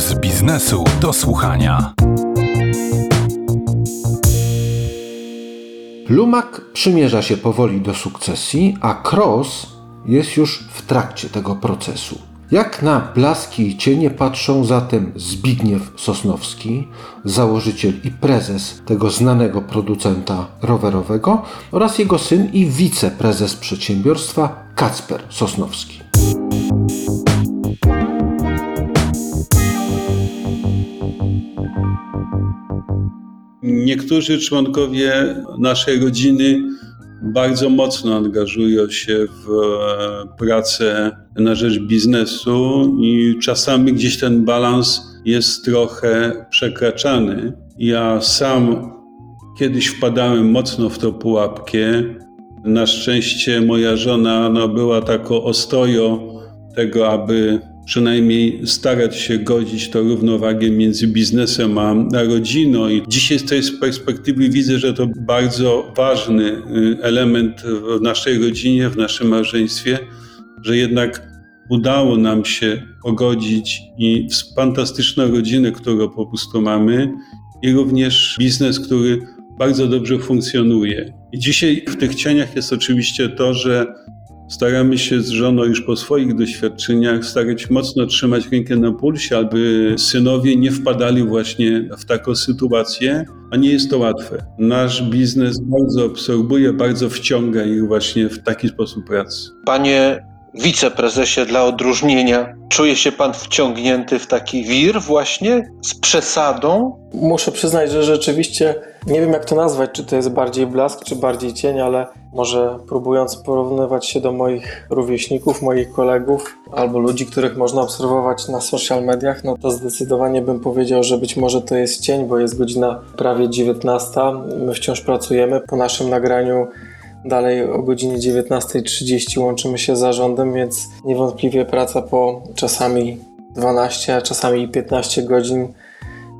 z biznesu do słuchania. Lumak przymierza się powoli do sukcesji, a Cross jest już w trakcie tego procesu. Jak na blaski i cienie patrzą zatem Zbigniew Sosnowski, założyciel i prezes tego znanego producenta rowerowego oraz jego syn i wiceprezes przedsiębiorstwa Kacper Sosnowski. Niektórzy członkowie naszej rodziny bardzo mocno angażują się w e, pracę na rzecz biznesu i czasami gdzieś ten balans jest trochę przekraczany. Ja sam kiedyś wpadałem mocno w tą pułapkę. Na szczęście moja żona no, była taką ostoją tego, aby przynajmniej starać się godzić to równowagę między biznesem a rodziną. I dzisiaj z tej perspektywy widzę, że to bardzo ważny y, element w naszej rodzinie, w naszym małżeństwie, że jednak udało nam się pogodzić i fantastyczną rodzinę, którą po prostu mamy, i również biznes, który bardzo dobrze funkcjonuje. I dzisiaj w tych cieniach jest oczywiście to, że Staramy się z żoną już po swoich doświadczeniach starać mocno trzymać rękę na pulsie, aby synowie nie wpadali właśnie w taką sytuację, a nie jest to łatwe. Nasz biznes bardzo absorbuje, bardzo wciąga ich właśnie w taki sposób pracy. Panie wiceprezesie, dla odróżnienia, czuje się pan wciągnięty w taki wir właśnie z przesadą? Muszę przyznać, że rzeczywiście nie wiem jak to nazwać, czy to jest bardziej blask, czy bardziej cień, ale może próbując porównywać się do moich rówieśników, moich kolegów albo ludzi, których można obserwować na social mediach, no to zdecydowanie bym powiedział, że być może to jest cień, bo jest godzina prawie 19. My wciąż pracujemy. Po naszym nagraniu Dalej o godzinie 19.30 łączymy się z zarządem, więc niewątpliwie praca po czasami 12, a czasami 15 godzin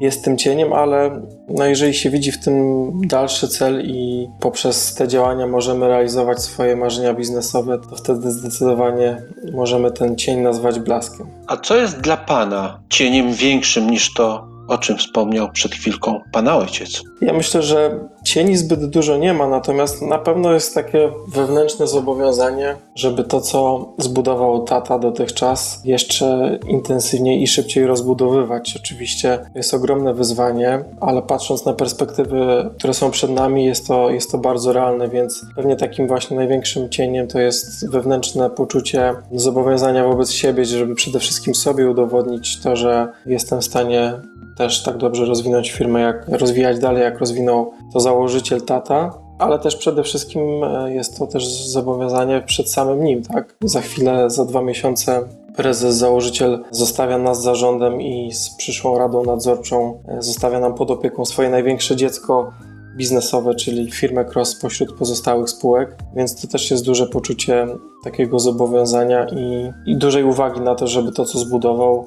jest tym cieniem, ale no jeżeli się widzi w tym dalszy cel i poprzez te działania możemy realizować swoje marzenia biznesowe, to wtedy zdecydowanie możemy ten cień nazwać blaskiem. A co jest dla Pana cieniem większym niż to, o czym wspomniał przed chwilką Pana ojciec? Ja myślę, że cieni zbyt dużo nie ma, natomiast na pewno jest takie wewnętrzne zobowiązanie, żeby to, co zbudował tata dotychczas, jeszcze intensywniej i szybciej rozbudowywać. Oczywiście jest ogromne wyzwanie, ale patrząc na perspektywy, które są przed nami, jest to, jest to bardzo realne, więc pewnie takim właśnie największym cieniem to jest wewnętrzne poczucie zobowiązania wobec siebie, żeby przede wszystkim sobie udowodnić to, że jestem w stanie też tak dobrze rozwinąć firmę, jak rozwijać dalej, jak rozwinął to założyciel tata, ale też przede wszystkim e, jest to też zobowiązanie przed samym nim, tak? Za chwilę, za dwa miesiące prezes, założyciel zostawia nas zarządem i z przyszłą radą nadzorczą e, zostawia nam pod opieką swoje największe dziecko biznesowe, czyli firmę Cross spośród pozostałych spółek, więc to też jest duże poczucie takiego zobowiązania i, i dużej uwagi na to, żeby to, co zbudował,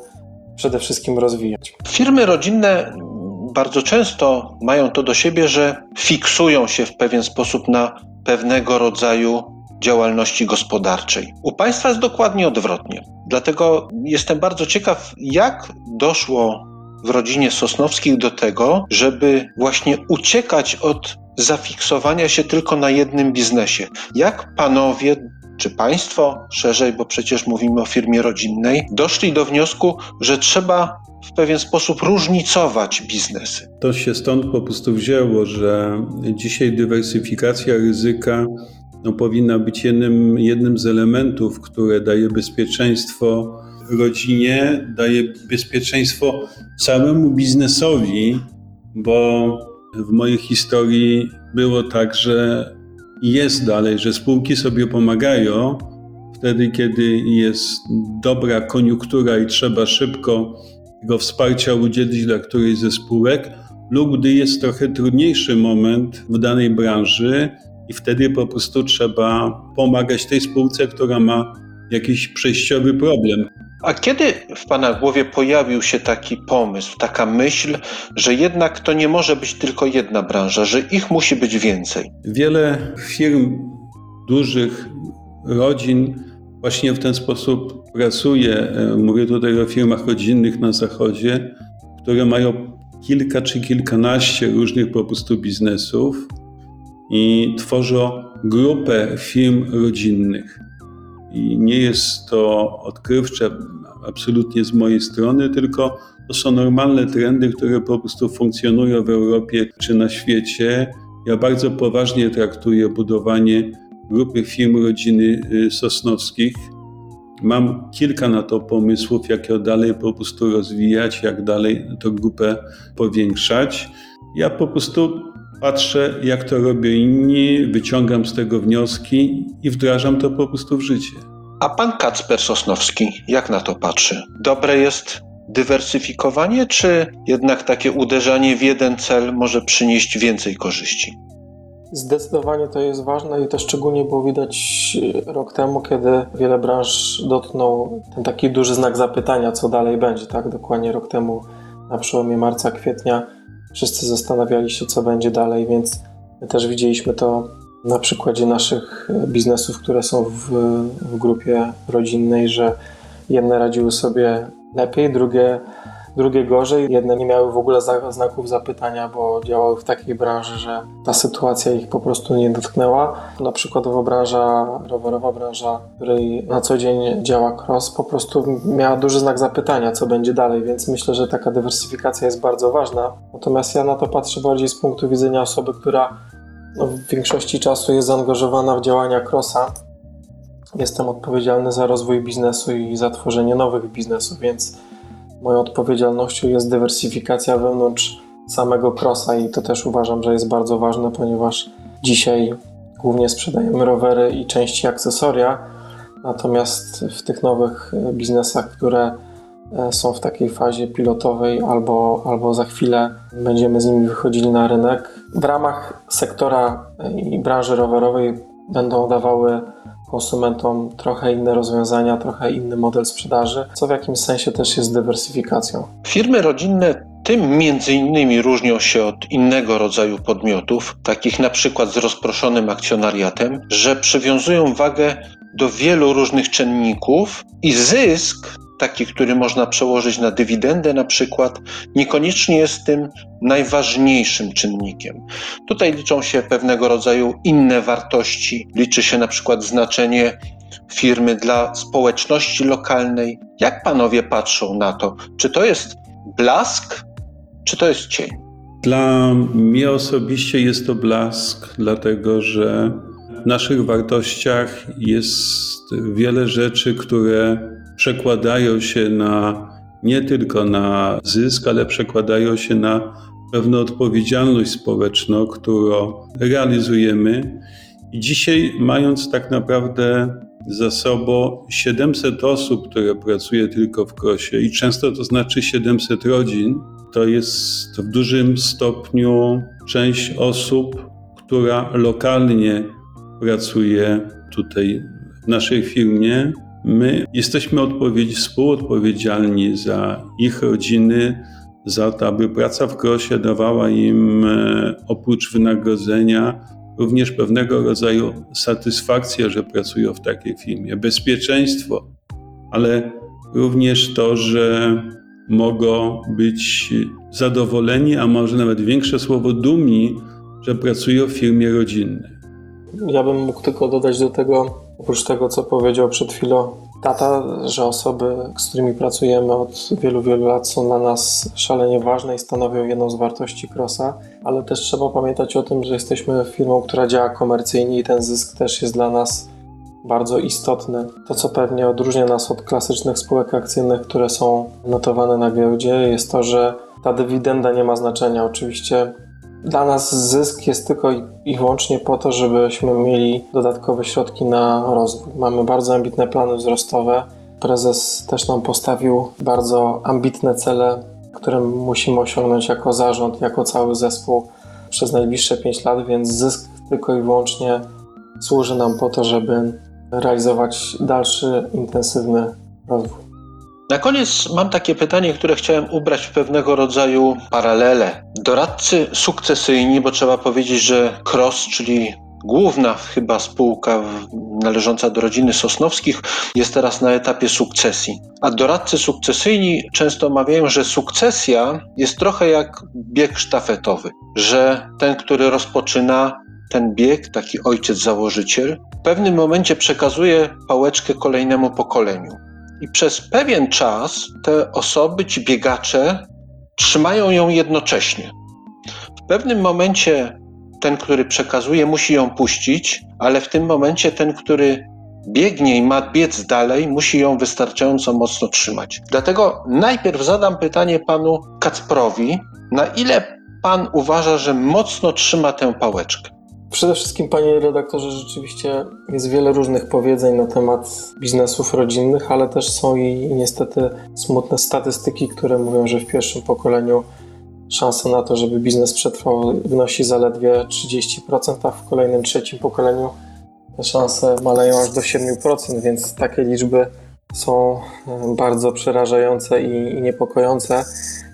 przede wszystkim rozwijać. Firmy rodzinne bardzo często mają to do siebie, że fiksują się w pewien sposób na pewnego rodzaju działalności gospodarczej. U państwa jest dokładnie odwrotnie. Dlatego jestem bardzo ciekaw, jak doszło w rodzinie Sosnowskich do tego, żeby właśnie uciekać od zafiksowania się tylko na jednym biznesie. Jak panowie czy państwo szerzej, bo przecież mówimy o firmie rodzinnej, doszli do wniosku, że trzeba w pewien sposób różnicować biznesy. To się stąd po prostu wzięło, że dzisiaj dywersyfikacja ryzyka no, powinna być jednym, jednym z elementów, które daje bezpieczeństwo rodzinie, daje bezpieczeństwo całemu biznesowi, bo w mojej historii było tak, że jest dalej, że spółki sobie pomagają wtedy, kiedy jest dobra koniunktura i trzeba szybko tego wsparcia udzielić dla którejś ze spółek, lub gdy jest trochę trudniejszy moment w danej branży i wtedy po prostu trzeba pomagać tej spółce, która ma jakiś przejściowy problem. A kiedy w Pana głowie pojawił się taki pomysł, taka myśl, że jednak to nie może być tylko jedna branża, że ich musi być więcej? Wiele firm, dużych rodzin właśnie w ten sposób pracuję, e, mówię tutaj o firmach rodzinnych na zachodzie, które mają kilka czy kilkanaście różnych po prostu biznesów i tworzą grupę firm rodzinnych. I nie jest to odkrywcze absolutnie z mojej strony, tylko to są normalne trendy, które po prostu funkcjonują w Europie czy na świecie. Ja bardzo poważnie traktuję budowanie grupy firm rodziny y, Sosnowskich. Mam kilka na to pomysłów, jak ją dalej po prostu rozwijać, jak dalej tę grupę powiększać. Ja po prostu patrzę, jak to robią inni, wyciągam z tego wnioski i wdrażam to po prostu w życie. A pan Kacper Sosnowski, jak na to patrzy? Dobre jest dywersyfikowanie, czy jednak takie uderzanie w jeden cel może przynieść więcej korzyści? Zdecydowanie to jest ważne i to szczególnie było widać rok temu, kiedy wiele branż dotknął ten taki duży znak zapytania, co dalej będzie. Tak, dokładnie rok temu na przełomie marca, kwietnia wszyscy zastanawiali się, co będzie dalej, więc my też widzieliśmy to na przykładzie naszych biznesów, które są w, w grupie rodzinnej, że jedne radziły sobie lepiej, drugie, drugie gorzej. Jedne nie miały w ogóle znaków zapytania, bo działały w takiej branży, że ta sytuacja ich po prostu nie dotknęła. Na przykładowo branża rowerowa, branża, której na co dzień działa cross, po prostu miała duży znak zapytania, co będzie dalej, więc myślę, że taka dywersyfikacja jest bardzo ważna. Natomiast ja na to patrzę bardziej z punktu widzenia osoby, która no, w większości czasu jest zaangażowana w działania crossa. Jestem odpowiedzialny za rozwój biznesu i za tworzenie nowych biznesów, więc moją odpowiedzialnością jest dywersyfikacja wewnątrz samego crossa i to też uważam, że jest bardzo ważne, ponieważ dzisiaj głównie sprzedajemy rowery i części akcesoria, natomiast w tych nowych biznesach, które e, są w takiej fazie pilotowej albo, albo za chwilę będziemy z nimi wychodzili na rynek. W ramach sektora i branży rowerowej będą dawały konsumentom trochę inne rozwiązania, trochę inny model sprzedaży, co w jakimś sensie też jest dywersyfikacją. Firmy rodzinne tym między innymi różnią się od innego rodzaju podmiotów, takich na przykład z rozproszonym akcjonariatem, że przywiązują wagę do wielu różnych czynników i zysk taki, który można przełożyć na dywidendę na przykład, niekoniecznie jest tym najważniejszym czynnikiem. Tutaj liczą się pewnego rodzaju inne wartości, liczy się na przykład znaczenie firmy dla społeczności lokalnej. Jak panowie patrzą na to? Czy to jest blask, czy to jest cień? Dla mnie osobiście jest to blask, dlatego że w naszych wartościach jest wiele rzeczy, które przekładają się na nie tylko na zysk, ale przekładają się na pewną odpowiedzialność społeczną, którą realizujemy. I dzisiaj, mając tak naprawdę za sobą 700 osób, które pracuje tylko w Krosie, i często to znaczy 700 rodzin, to jest w dużym stopniu część osób, która lokalnie pracuje tutaj w naszej firmie My jesteśmy odpowiedzi, współodpowiedzialni za ich rodziny, za to, aby praca w Krosie dawała im e, oprócz wynagrodzenia również pewnego rodzaju satysfakcję, że pracują w takiej firmie, bezpieczeństwo, ale również to, że mogą być zadowoleni, a może nawet większe słowo dumni, że pracują w firmie rodzinnej. Ja bym mógł tylko dodać do tego, Oprócz tego, co powiedział przed chwilą tata, że osoby, z którymi pracujemy od wielu, wielu lat są dla nas szalenie ważne i stanowią jedną z wartości Crossa, ale też trzeba pamiętać o tym, że jesteśmy firmą, która działa komercyjnie i ten zysk też jest dla nas bardzo istotny. To, co pewnie odróżnia nas od klasycznych spółek akcyjnych, które są notowane na giełdzie, jest to, że ta dywidenda nie ma znaczenia. Oczywiście dla nas zysk jest tylko i wyłącznie po to, żebyśmy mieli dodatkowe środki na rozwój. Mamy bardzo ambitne plany wzrostowe. Prezes też nam postawił bardzo ambitne cele, które musimy osiągnąć jako zarząd, jako cały zespół przez najbliższe 5 lat, więc zysk tylko i wyłącznie służy nam po to, żeby realizować dalszy intensywny rozwój. Na koniec mam takie pytanie, które chciałem ubrać w pewnego rodzaju paralele. Doradcy sukcesyjni, bo trzeba powiedzieć, że CROSS, czyli główna chyba spółka należąca do rodziny Sosnowskich jest teraz na etapie sukcesji. A doradcy sukcesyjni często mawiają, że sukcesja jest trochę jak bieg sztafetowy, że ten, który rozpoczyna ten bieg, taki ojciec założyciel, w pewnym momencie przekazuje pałeczkę kolejnemu pokoleniu. I przez pewien czas te osoby, ci biegacze, trzymają ją jednocześnie. W pewnym momencie ten, który przekazuje, musi ją puścić, ale w tym momencie ten, który biegnie i ma biec dalej, musi ją wystarczająco mocno trzymać. Dlatego najpierw zadam pytanie panu Kacprowi, na ile pan uważa, że mocno trzyma tę pałeczkę? Przede wszystkim, panie redaktorze, rzeczywiście jest wiele różnych powiedzeń na temat biznesów rodzinnych, ale też są i niestety smutne statystyki, które mówią, że w pierwszym pokoleniu szanse na to, żeby biznes przetrwał, wynosi zaledwie 30%, a w kolejnym trzecim pokoleniu te szanse maleją aż do 7%, więc takie liczby są e, bardzo przerażające i niepokojące.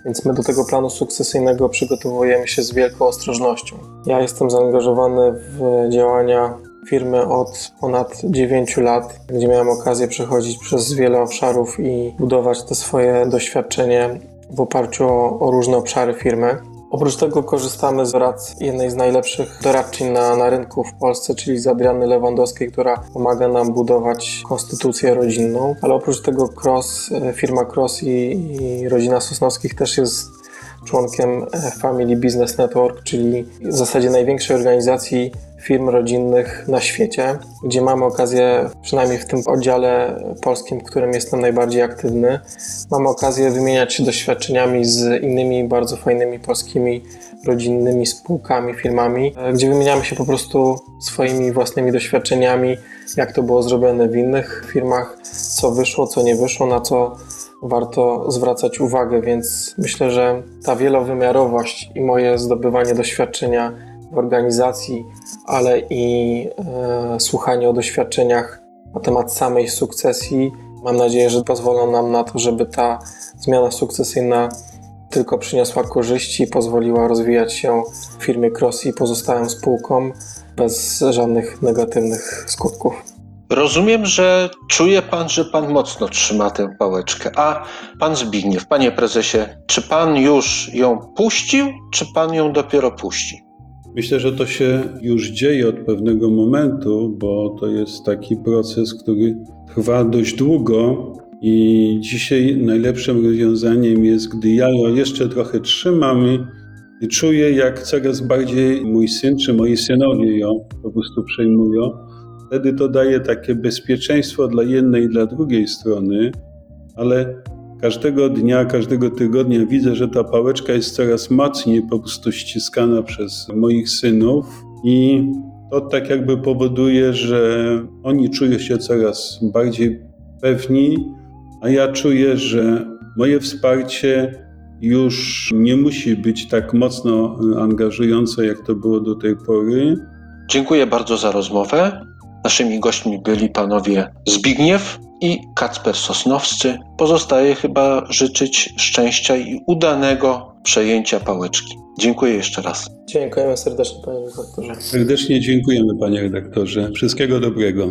Więc my do tego planu sukcesyjnego przygotowujemy się z wielką ostrożnością. Ja jestem zaangażowany w działania firmy od ponad 9 lat, gdzie miałem okazję przechodzić przez wiele obszarów i budować te swoje doświadczenie w oparciu o, o różne obszary firmy. Oprócz tego korzystamy z rad jednej z najlepszych doradczyń na, na rynku w Polsce, czyli z Adriany Lewandowskiej, która pomaga nam budować konstytucję rodzinną. Ale oprócz tego Cross, e, firma Cross i, i rodzina Sosnowskich też jest członkiem e, Family Business Network, czyli w zasadzie największej organizacji firm rodzinnych na świecie, gdzie mamy okazję, przynajmniej w tym oddziale polskim, w którym jestem najbardziej aktywny, mamy okazję wymieniać się doświadczeniami z innymi bardzo fajnymi polskimi rodzinnymi spółkami, firmami, e, gdzie wymieniamy się po prostu swoimi własnymi doświadczeniami, jak to było zrobione w innych firmach, co wyszło, co nie wyszło, na co warto zwracać uwagę, więc myślę, że ta wielowymiarowość i moje zdobywanie doświadczenia w organizacji, ale i e, słuchanie o doświadczeniach na temat samej sukcesji, mam nadzieję, że pozwolą nam na to, żeby ta zmiana sukcesyjna tylko przyniosła korzyści i pozwoliła rozwijać się firmie Cross i pozostałym spółkom bez żadnych negatywnych skutków. Rozumiem, że czuje pan, że pan mocno trzyma tę pałeczkę. A pan Zbigniew, panie prezesie, czy pan już ją puścił, czy pan ją dopiero puści? Myślę, że to się już dzieje od pewnego momentu, bo to jest taki proces, który trwa dość długo. I dzisiaj najlepszym rozwiązaniem jest, gdy ja ją jeszcze trochę trzymam i- czuję, jak coraz bardziej mój syn czy moi synowie ją po prostu przejmują. Wtedy to daje takie bezpieczeństwo dla jednej i dla drugiej strony, ale każdego dnia, każdego tygodnia widzę, że ta pałeczka jest coraz mocniej po prostu ściskana przez moich synów i to tak jakby powoduje, że oni czują się coraz bardziej pewni, a ja czuję, że moje wsparcie już nie musi być tak mocno angażujące, jak to było do tej pory. Dziękuję bardzo za rozmowę. Naszymi gośćmi byli panowie Zbigniew i Kacper Sosnowscy. Pozostaje chyba życzyć szczęścia i udanego przejęcia pałeczki. Dziękuję jeszcze raz. Dziękujemy serdecznie, panie redaktorze. Serdecznie dziękujemy, panie redaktorze. Wszystkiego dobrego.